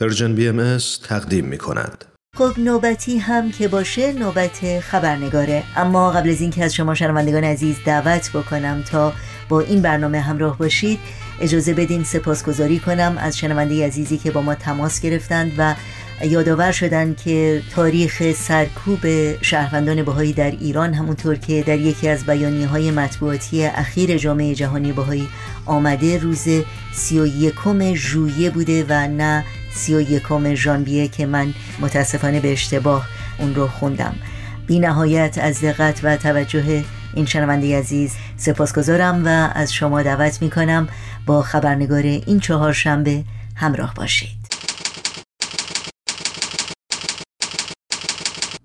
Persian BMS تقدیم می کند. خب نوبتی هم که باشه نوبت خبرنگاره اما قبل از اینکه از شما شنوندگان عزیز دعوت بکنم تا با این برنامه همراه باشید اجازه بدین سپاسگزاری کنم از شنونده عزیزی که با ما تماس گرفتند و یادآور شدن که تاریخ سرکوب شهروندان بهایی در ایران همونطور که در یکی از بیانیه های مطبوعاتی اخیر جامعه جهانی بهایی آمده روز سی و یکم ژوئیه بوده و نه سی و یکم ژانویه که من متاسفانه به اشتباه اون رو خوندم. بی نهایت از دقت و توجه این شنونده عزیز سپاسگزارم و از شما دعوت می کنم با خبرنگار این چهار شنبه همراه باشید.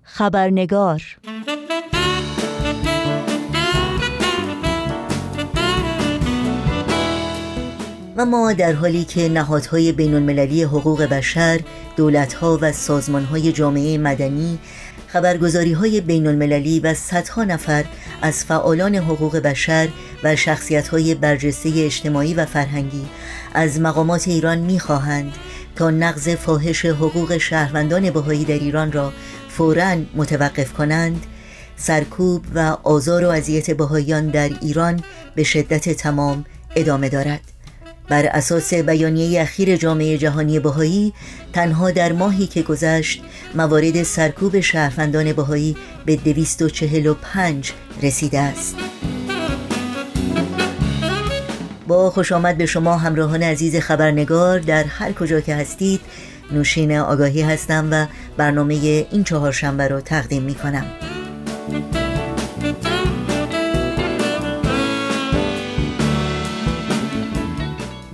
خبرنگار و ما در حالی که نهادهای بین المللی حقوق بشر، دولتها و سازمانهای جامعه مدنی خبرگزاری های بین المللی و صدها نفر از فعالان حقوق بشر و شخصیت های برجسته اجتماعی و فرهنگی از مقامات ایران می‌خواهند تا نقض فاحش حقوق شهروندان بهایی در ایران را فورا متوقف کنند سرکوب و آزار و اذیت بهاییان در ایران به شدت تمام ادامه دارد. بر اساس بیانیه اخیر جامعه جهانی بهایی تنها در ماهی که گذشت موارد سرکوب شهروندان بهایی به 245 رسیده است. با خوش آمد به شما همراهان عزیز خبرنگار در هر کجا که هستید نوشین آگاهی هستم و برنامه این چهارشنبه را تقدیم می کنم.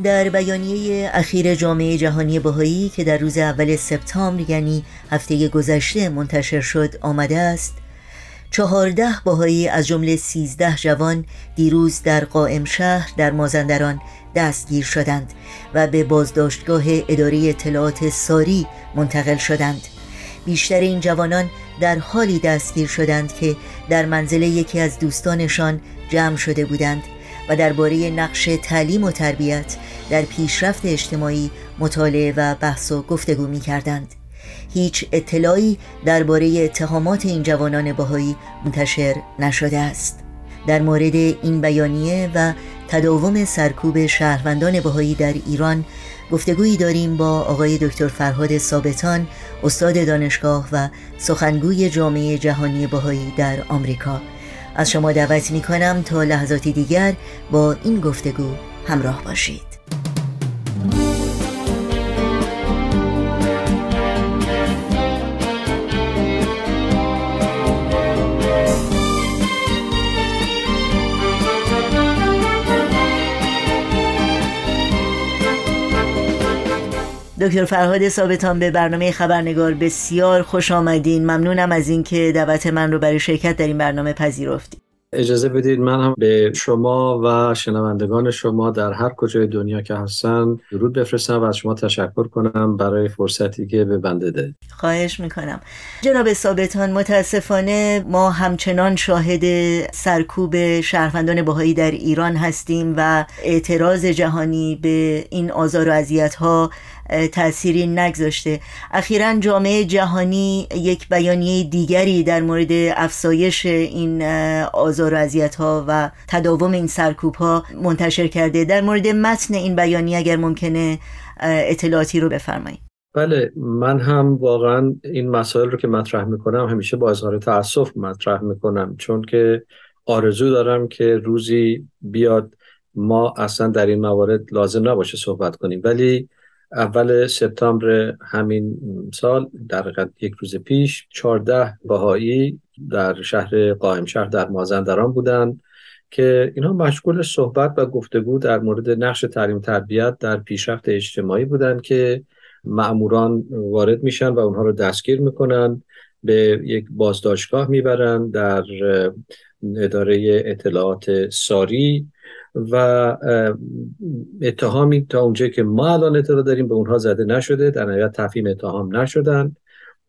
در بیانیه اخیر جامعه جهانی بهایی که در روز اول سپتامبر یعنی هفته گذشته منتشر شد آمده است. چهارده بهایی از جمله سیزده جوان دیروز در قائم شهر در مازندران دستگیر شدند و به بازداشتگاه اداره اطلاعات ساری منتقل شدند. بیشتر این جوانان در حالی دستگیر شدند که در منزل یکی از دوستانشان جمع شده بودند. و درباره نقش تعلیم و تربیت در پیشرفت اجتماعی مطالعه و بحث و گفتگو می کردند. هیچ اطلاعی درباره اتهامات این جوانان باهایی منتشر نشده است در مورد این بیانیه و تداوم سرکوب شهروندان بهایی در ایران گفتگویی داریم با آقای دکتر فرهاد ثابتان استاد دانشگاه و سخنگوی جامعه جهانی بهایی در آمریکا از شما دعوت می کنم تا لحظاتی دیگر با این گفتگو همراه باشید. دکتر فرهاد ثابتان به برنامه خبرنگار بسیار خوش آمدین. ممنونم از اینکه دعوت من رو برای شرکت در این برنامه پذیرفتید اجازه بدید من هم به شما و شنوندگان شما در هر کجای دنیا که هستن درود بفرستم و از شما تشکر کنم برای فرصتی که به بنده ده خواهش می‌کنم. جناب ثابتان متاسفانه ما همچنان شاهد سرکوب شهروندان بهایی در ایران هستیم و اعتراض جهانی به این آزار و اذیت ها تأثیری نگذاشته. اخیرا جامعه جهانی یک بیانیه دیگری در مورد افزایش این آزار و اذیت ها و تداوم این سرکوب ها منتشر کرده. در مورد متن این بیانیه اگر ممکنه اطلاعاتی رو بفرمایید. بله من هم واقعا این مسائل رو که مطرح می‌کنم همیشه با اظهار تاسف مطرح می‌کنم. چون که آرزو دارم که روزی بیاد ما اصلا در این موارد لازم نباشه صحبت کنیم. ولی اول سپتامبر همین سال در یک روز پیش 14 باهایی در شهر قائم شهر در مازندران بودند که اینها مشغول صحبت و گفتگو در مورد نقش تعلیم تربیت در پیشرفت اجتماعی بودند که معموران وارد میشن و اونها رو دستگیر می‌کنن به یک بازداشتگاه می‌برن در اداره اطلاعات ساری. و اتهامی تا اونجا که ما الان اطلاع داریم به اونها زده نشده در نهایت تفهیم اتهام نشدن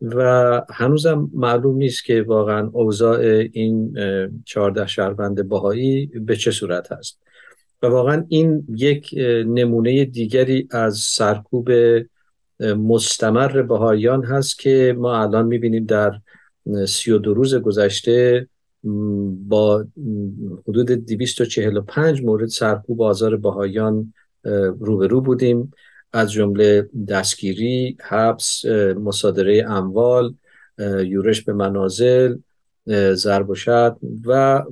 و هنوزم معلوم نیست که واقعا اوضاع این چهارده شهروند باهایی به چه صورت هست. و واقعا این یک نمونه دیگری از سرکوب مستمر بهاییان هست که ما الان می‌بینیم در سی و دو روز گذشته با حدود 245 مورد سرکوب آزار بهاییان روبرو بودیم. از جمله دستگیری، حبس، مصادره اموال، یورش به منازل، ضرب و و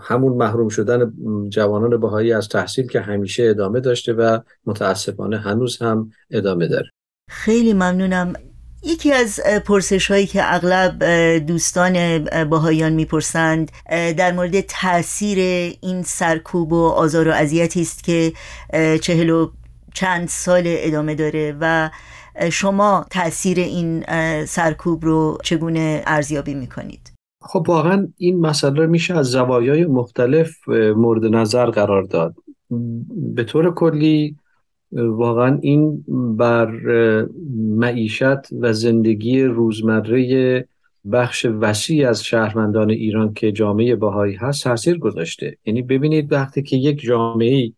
همون محروم شدن جوانان بهایی از تحصیل که همیشه ادامه داشته و متاسفانه هنوز هم ادامه داره. خیلی ممنونم. یکی از پرسش هایی که اغلب دوستان باهایان می‌پرسند در مورد تاثیر این سرکوب و آزار و اذیتی است که چهل و چند سال ادامه داره و شما تاثیر این سرکوب رو چگونه ارزیابی می‌کنید؟ خب واقعا این مسئله میشه از زوایای مختلف مورد نظر قرار داد به طور کلی واقعا این بر معیشت و زندگی روزمره بخش وسیع از شهروندان ایران که جامعه باهایی هست تاثیر گذاشته. یعنی ببینید وقتی که یک جامعه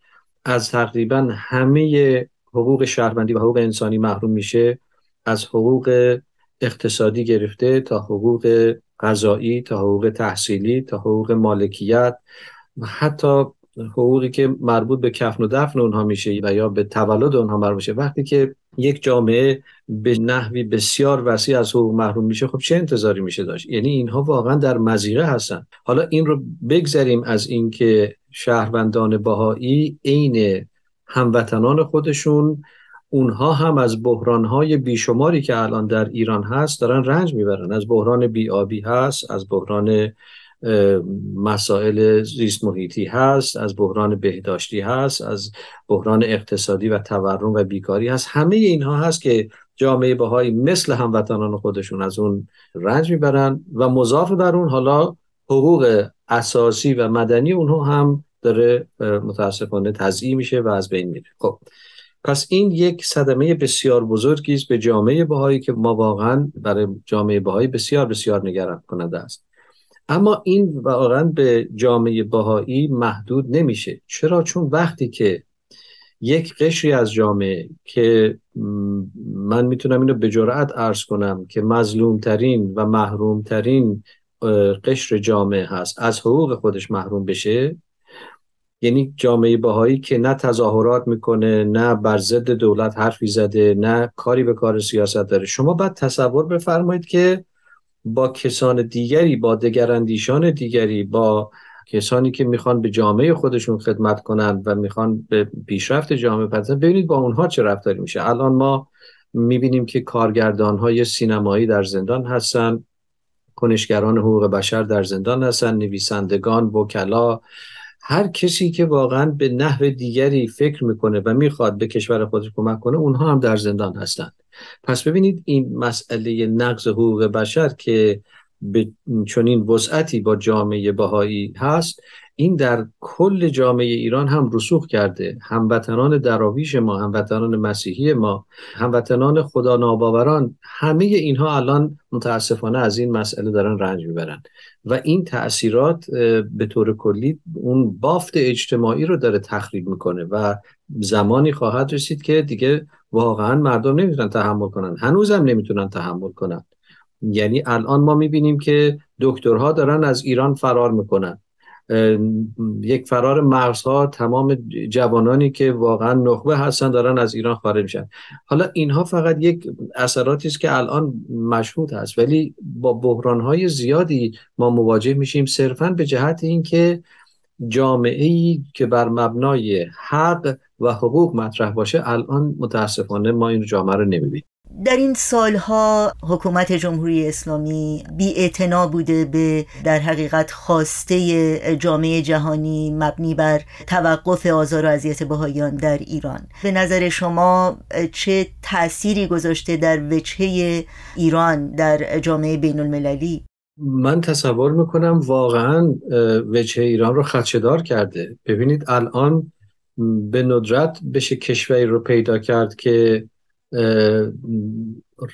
از تقریبا همه حقوق شهروندی و حقوق انسانی محروم میشه از حقوق اقتصادی گرفته تا حقوق غذایی تا حقوق تحصیلی تا حقوق مالکیت و حتی حقوقی که مربوط به کفن و دفن اونها میشه و یا به تولد اونها مربوط میشه. وقتی که یک جامعه به نحوی بسیار وسیع از حقوق محروم میشه خب چه انتظاری میشه داشت؟ یعنی اینها واقعا در مزیقه هستن. حالا این رو بگذریم از اینکه شهروندان باهایی عین هموطنان خودشون اونها هم از بحرانهای بیشماری که الان در ایران هست دارن رنج می‌برن. از بحران بیابی هست از بحران مسائل زیست محیطی هست از بحران بهداشتی هست از بحران اقتصادی و تورم و بیکاری هست. همه اینها هست که جامعه بهایی مثل هموطنان خودشون از اون رنج می‌برن و مضاف بر اون حالا حقوق اساسی و مدنی اونها هم داره متاسفانه تضییع میشه و از بین میره. خب پس این یک صدمه بسیار بزرگی است به جامعه بهایی که ما واقعا برای جامعه بهایی بسیار بسیار نگران کننده است. اما این واقعا به جامعه بهایی محدود نمیشه. چرا؟ چون وقتی که یک قشری از جامعه که من می‌تونم اینو به جرأت عرض کنم که مظلومترین و محرومترین قشر جامعه هست از حقوق خودش محروم بشه یعنی جامعه بهایی که نه تظاهرات می‌کنه نه بر ضد دولت حرفی زده نه کاری به کار سیاست داره. شما باید تصور بفرمایید که با کسان دیگری با دگراندیشان دیگری با کسانی که می‌خوان به جامعه خودشون خدمت کنند و می‌خوان به پیشرفت جامعه پردازن. ببینید با اونها چه رفتاری میشه. الان ما می‌بینیم که کارگردان های سینمایی در زندان هستن کنشگران حقوق بشر در زندان هستن نویسندگان وکلا هر کسی که واقعا به نحو دیگری فکر می‌کنه و می‌خواد به کشور خودش کمک کنه اونها هم در زندان هستند پس ببینید این مسئله نقض حقوق بشر که به چنین وسعتی با جامعه بهایی هست این در کل جامعه ایران هم رسوخ کرده. هموطنان دراویش ما هموطنان مسیحی ما هموطنان خدا ناباوران همه اینها الان متاسفانه از این مسئله دارن رنج می‌برن. و این تاثیرات به طور کلی اون بافت اجتماعی رو داره تخریب می‌کنه و زمانی خواهد رسید که دیگه واقعا مردم نمی‌تونن تحمل کنن. هنوزم نمی‌تونن تحمل کنن. یعنی الان ما می‌بینیم که دکترها دارن از ایران فرار می‌کنن. یک فرار مرزها تمام جوانانی که واقعا نخبه هستن دارن از ایران خارج میشن. حالا اینها فقط یک اثراتی است که الان مشهود هست ولی با بحرانهای زیادی ما مواجه میشیم صرفا به جهت اینکه جامعه ای که بر مبنای حق و حقوق مطرح باشه الان متاسفانه ما این جامعه رو نمی‌بینیم. در این سالها حکومت جمهوری اسلامی بی بوده به در حقیقت خواسته جامعه جهانی مبنی بر توقف آزار و اذیت بهاییان در ایران به نظر شما چه تأثیری گذاشته در وجهه ایران در جامعه بین المللی؟ من تصور می‌کنم واقعا وجهه ایران رو خدشدار کرده ببینید الان به ندرت بشه کشوری رو پیدا کرد که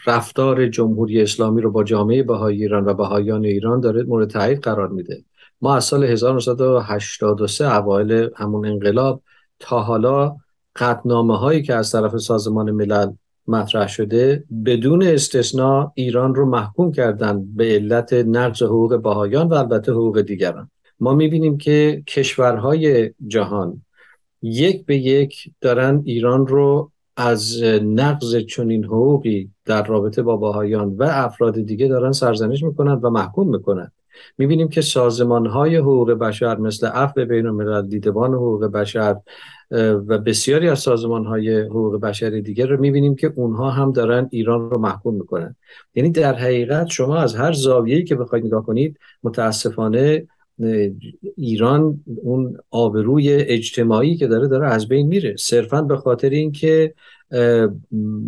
رفتار جمهوری اسلامی رو با جامعه بهایی ایران و بهاییان ایران داره مورد تایید قرار میده. ما از سال 1983 اوایل همون انقلاب تا حالا قطنامه هایی که از طرف سازمان ملل مطرح شده بدون استثنا ایران رو محکوم کردن به علت نقض حقوق بهایان و البته حقوق دیگران. ما می‌بینیم که کشورهای جهان یک به یک دارن ایران رو از نقض چنین حقوقی در رابطه با باهایان و افراد دیگه دارن سرزنش می‌کنن و محکوم می‌کنن. می‌بینیم که سازمان های حقوق بشر مثل عفو بین الملل دیدبان حقوق بشر و بسیاری از سازمان های حقوق بشر دیگر رو می‌بینیم که اونها هم دارن ایران رو محکوم می‌کنن. یعنی در حقیقت شما از هر زاویه‌ای که بخواید نگاه کنید متاسفانه ایران اون آبروی اجتماعی که داره داره از بین میره. صرفا به خاطر اینکه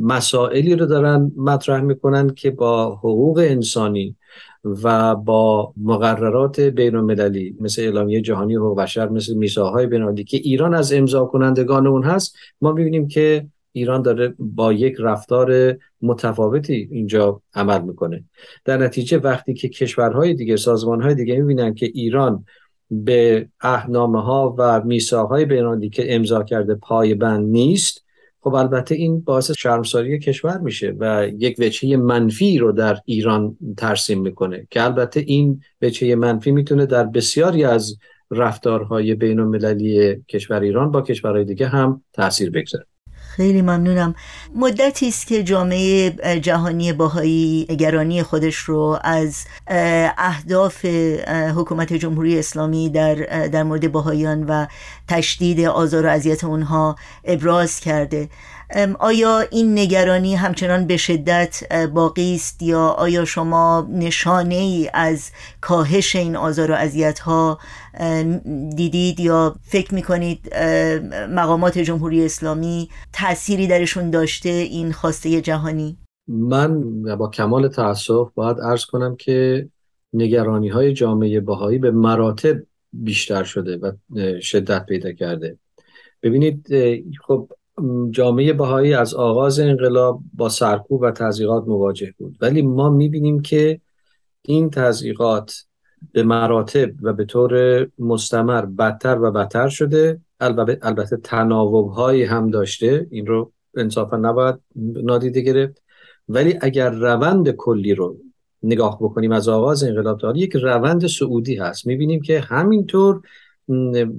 مسائلی رو دارن مطرح می‌کنن که با حقوق انسانی و با مقررات بین المللی مثل اعلامیه جهانی حقوق بشر مثل میساهای بین که ایران از امضا کنندگان اون هست ما می‌بینیم که ایران داره با یک رفتار متفاوتی اینجا عمل می‌کنه. در نتیجه وقتی که کشورهای دیگه سازمانهای دیگه می‌بینن که ایران به اهنامه ها و میساهای بینالمللی که امضا کرده پای بند نیست خب البته این باعث شرمساری کشور میشه و یک وجهه منفی رو در ایران ترسیم می‌کنه که البته این وجهه منفی می‌تونه در بسیاری از رفتارهای بین المللی کشور ایران با کشورهای دیگه هم تاثیر بگذاره. خیلی ممنونم. مدتی است که جامعه جهانی باهایی نگرانی خودش رو از اهداف حکومت جمهوری اسلامی در در مورد باهایان و تشدید آزار و اذیت اونها ابراز کرده. آیا این نگرانی همچنان به شدت باقی است یا آیا شما نشانه ای از کاهش این آزار و اذیت ها دیدید یا فکر می‌کنید مقامات جمهوری اسلامی تأثیری درشون داشته این خواسته جهانی؟ من با کمال تاسف باید ارز کنم که نگرانی های جامعه باهایی به مراتب بیشتر شده و شدت پیدا کرده. ببینید خب جامعه بهایی از آغاز انقلاب با سرکوب و تضییقات مواجه بود. ولی ما می‌بینیم که این تضییقات به مراتب و به طور مستمر بدتر و بدتر شده. البته البته تناوب هایی هم داشته. این رو انصافا نباید نادیده گرفت. ولی اگر روند کلی رو نگاه بکنیم از آغاز انقلاب تا یک روند سعودی هست. می‌بینیم که همینطور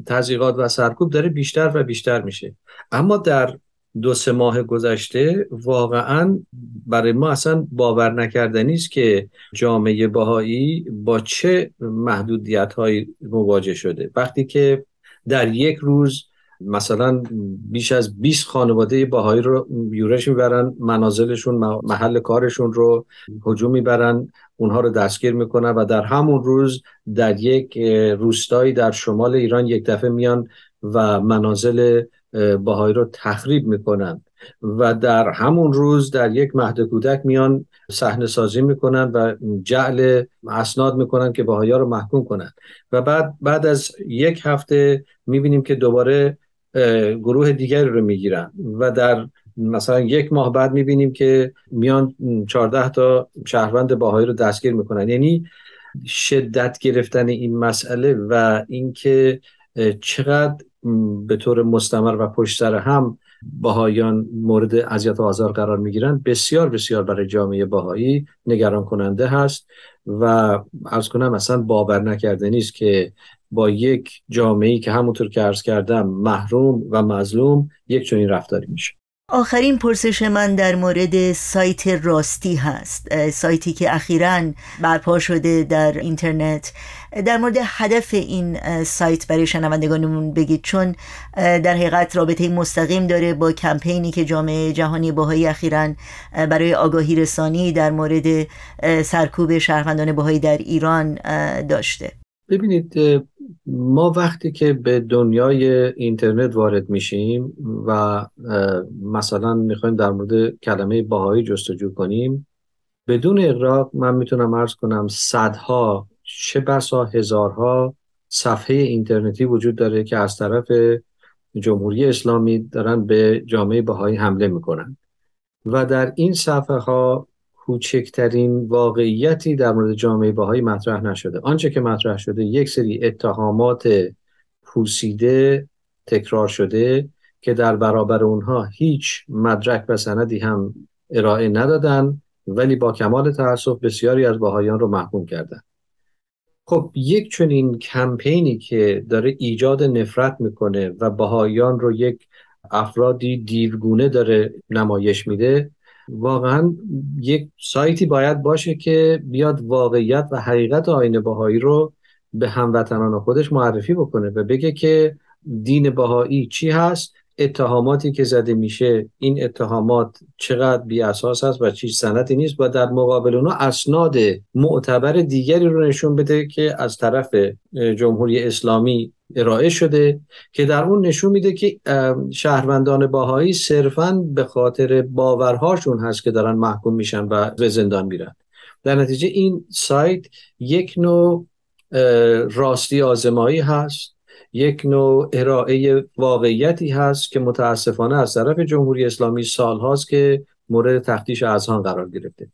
تزیقات و سرکوب داره بیشتر و بیشتر میشه. اما در دو سه ماه گذشته واقعا برای ما اصلا باور نکردنی است که جامعه باهایی با چه محدودیت هایی مواجه شده. وقتی که در یک روز مثلا بیش از 20 خانواده باهایی رو یورش می‌برن منازلشون محل کارشون رو هجوم می‌برن اونها رو دستگیر می‌کنن و در همون روز در یک روستایی در شمال ایران یک دفعه میان و منازل باهایی رو تخریب می‌کنن و در همون روز در یک مهد کودک میان صحنه سازی می‌کنن و جعل اسناد می‌کنن که باهایی رو محکوم کنن و بعد بعد از یک هفته می‌بینیم که دوباره گروه دیگری رو می‌گیرن و در مثلا یک ماه بعد می‌بینیم که میان 14 تا شهروند باهایی رو دستگیر می‌کنن. یعنی شدت گرفتن این مسئله و اینکه چقدر به طور مستمر و پشت سر هم باهایان مورد اذیت و آزار قرار می‌گیرن بسیار بسیار برای جامعه باهایی نگران کننده هست و ارز کنم اصلا باور نکرده نیست که با یک جامعه که همونطور که عرض کردم محروم و مظلوم یک چنین رفتاری میشه. آخرین پرسش من در مورد سایت راستی هست سایتی که اخیرا برپا شده در اینترنت. در مورد هدف این سایت برای شنوندگانمون بگید چون در حقیقت رابطه مستقیم داره با کمپینی که جامعه جهانی باهایی اخیرا برای آگاهی رسانی در مورد سرکوب شهروندان باهایی در ایران داشته. ببینید ما وقتی که به دنیای اینترنت وارد میشیم و مثلا می‌خوایم در مورد کلمه باهایی جستجو کنیم بدون اقراق من می‌تونم ارز کنم صدها چه بسا هزارها صفحه اینترنتی وجود داره که از طرف جمهوری اسلامی دارن به جامعه باهایی حمله می‌کنن. و در این صفحه ها کوچکترین واقعیتی در مورد جامعه باهایی مطرح نشده. آنچه که مطرح شده یک سری اتهامات پوسیده تکرار شده که در برابر اونها هیچ مدرک و سندی هم ارائه ندادن ولی با کمال تاسف بسیاری از باهایان رو محکوم کردن. خب یک چنین کمپینی که داره ایجاد نفرت می‌کنه و باهایان رو یک افرادی دیوگونه داره نمایش میده واقعا یک سایتی باید باشه که بیاد واقعیت و حقیقت آین باهایی رو به هموطنان خودش معرفی بکنه و بگه که دین باهایی چی هست اتهاماتی که زده میشه این اتهامات چقدر بی اساس هست و چیز سندی نیست و در مقابل اونها اسناد معتبر دیگری رو نشون بده که از طرف جمهوری اسلامی ارائه شده که در اون نشون میده که شهروندان باهایی صرفا به خاطر باورهاشون هست که دارن محکوم میشن و به زندان میرن. در نتیجه این سایت یک نوع راستی آزمایی هست یک نوع ارائه واقعیتی هست که متاسفانه از طرف جمهوری اسلامی سالهاست که مورد تفتیش اذهان قرار گرفته.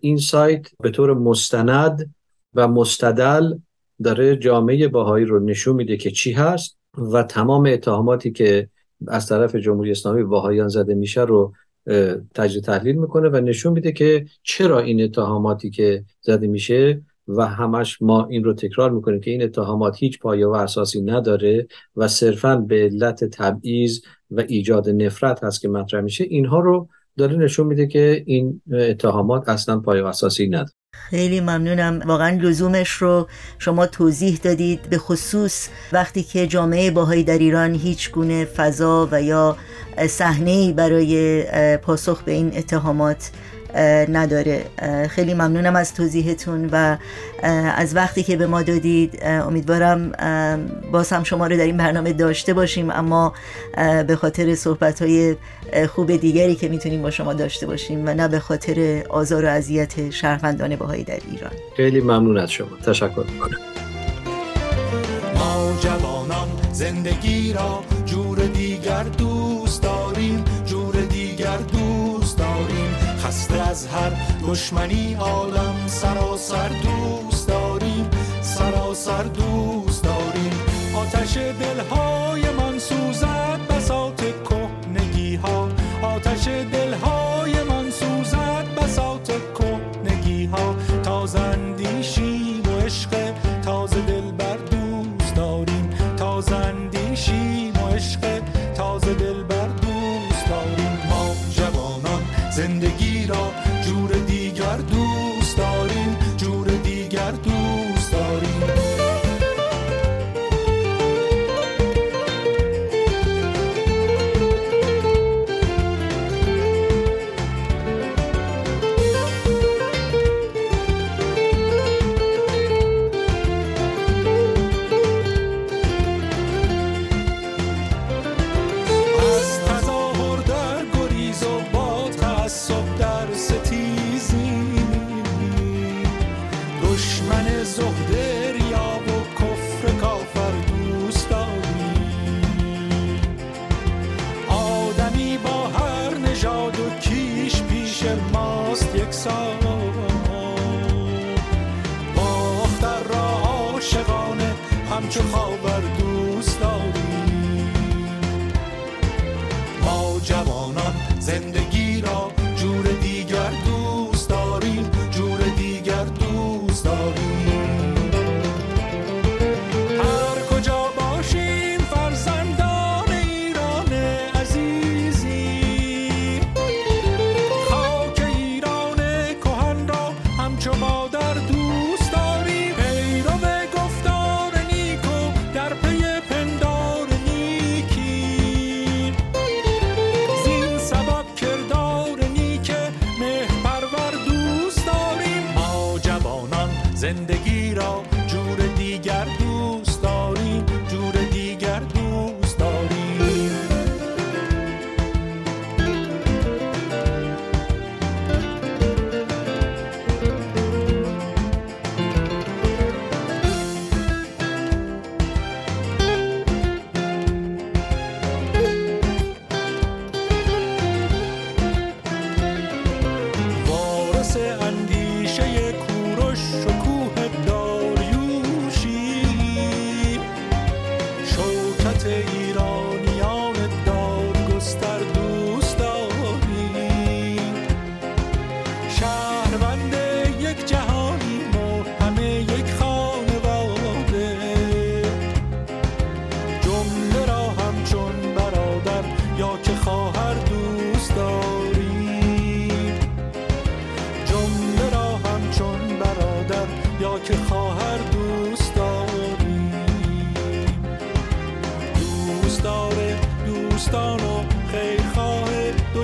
این سایت به طور مستند و مستدل داره جامعه باهایی رو نشون میده که چی هست و تمام اتهاماتی که از طرف جمهوری اسلامی باهایان زده میشه رو تجزیه تحلیل می‌کنه و نشون میده که چرا این اتهاماتی که زده میشه و همش ما این رو تکرار می‌کنیم که این اتهامات هیچ پایه و اساسی نداره و صرفا به علت تبعیض و ایجاد نفرت هست که مطرح میشه اینها رو داره نشون میده که این اتهامات اصلا پایه و اساسی نداره. خیلی ممنونم. واقعا لزومش رو شما توضیح دادید. به خصوص وقتی که جامعه باهایی در ایران هیچ گونه فضا و یا صحنه برای پاسخ به این اتهامات نداره. خیلی ممنونم از توضیحتون و از وقتی که به ما دادید. امیدوارم باز هم شما رو در این برنامه داشته باشیم اما به خاطر صحبت های خوب دیگری که می‌تونیم با شما داشته باشیم و نه به خاطر آزار و اذیت شهروندان باهایی در ایران. خیلی ممنون از شما. تشکر می‌کنم. ما جوانان زندگی را جور دیگر دوست داریم جور دیگر دوست داریم. خسته از هر دشمنی عالم سراسر دوست داریم سراسر دوست داریم. آتش دلهای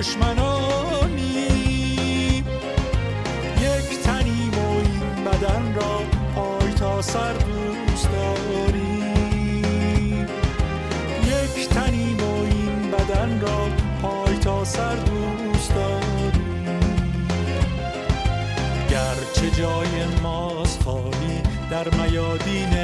دشمنانی. یک تنی و این بدن را پای تا سر دوست داریم یک تنی و این بدن را پای تا سر دوست گرچه جای ماست خالی در میادین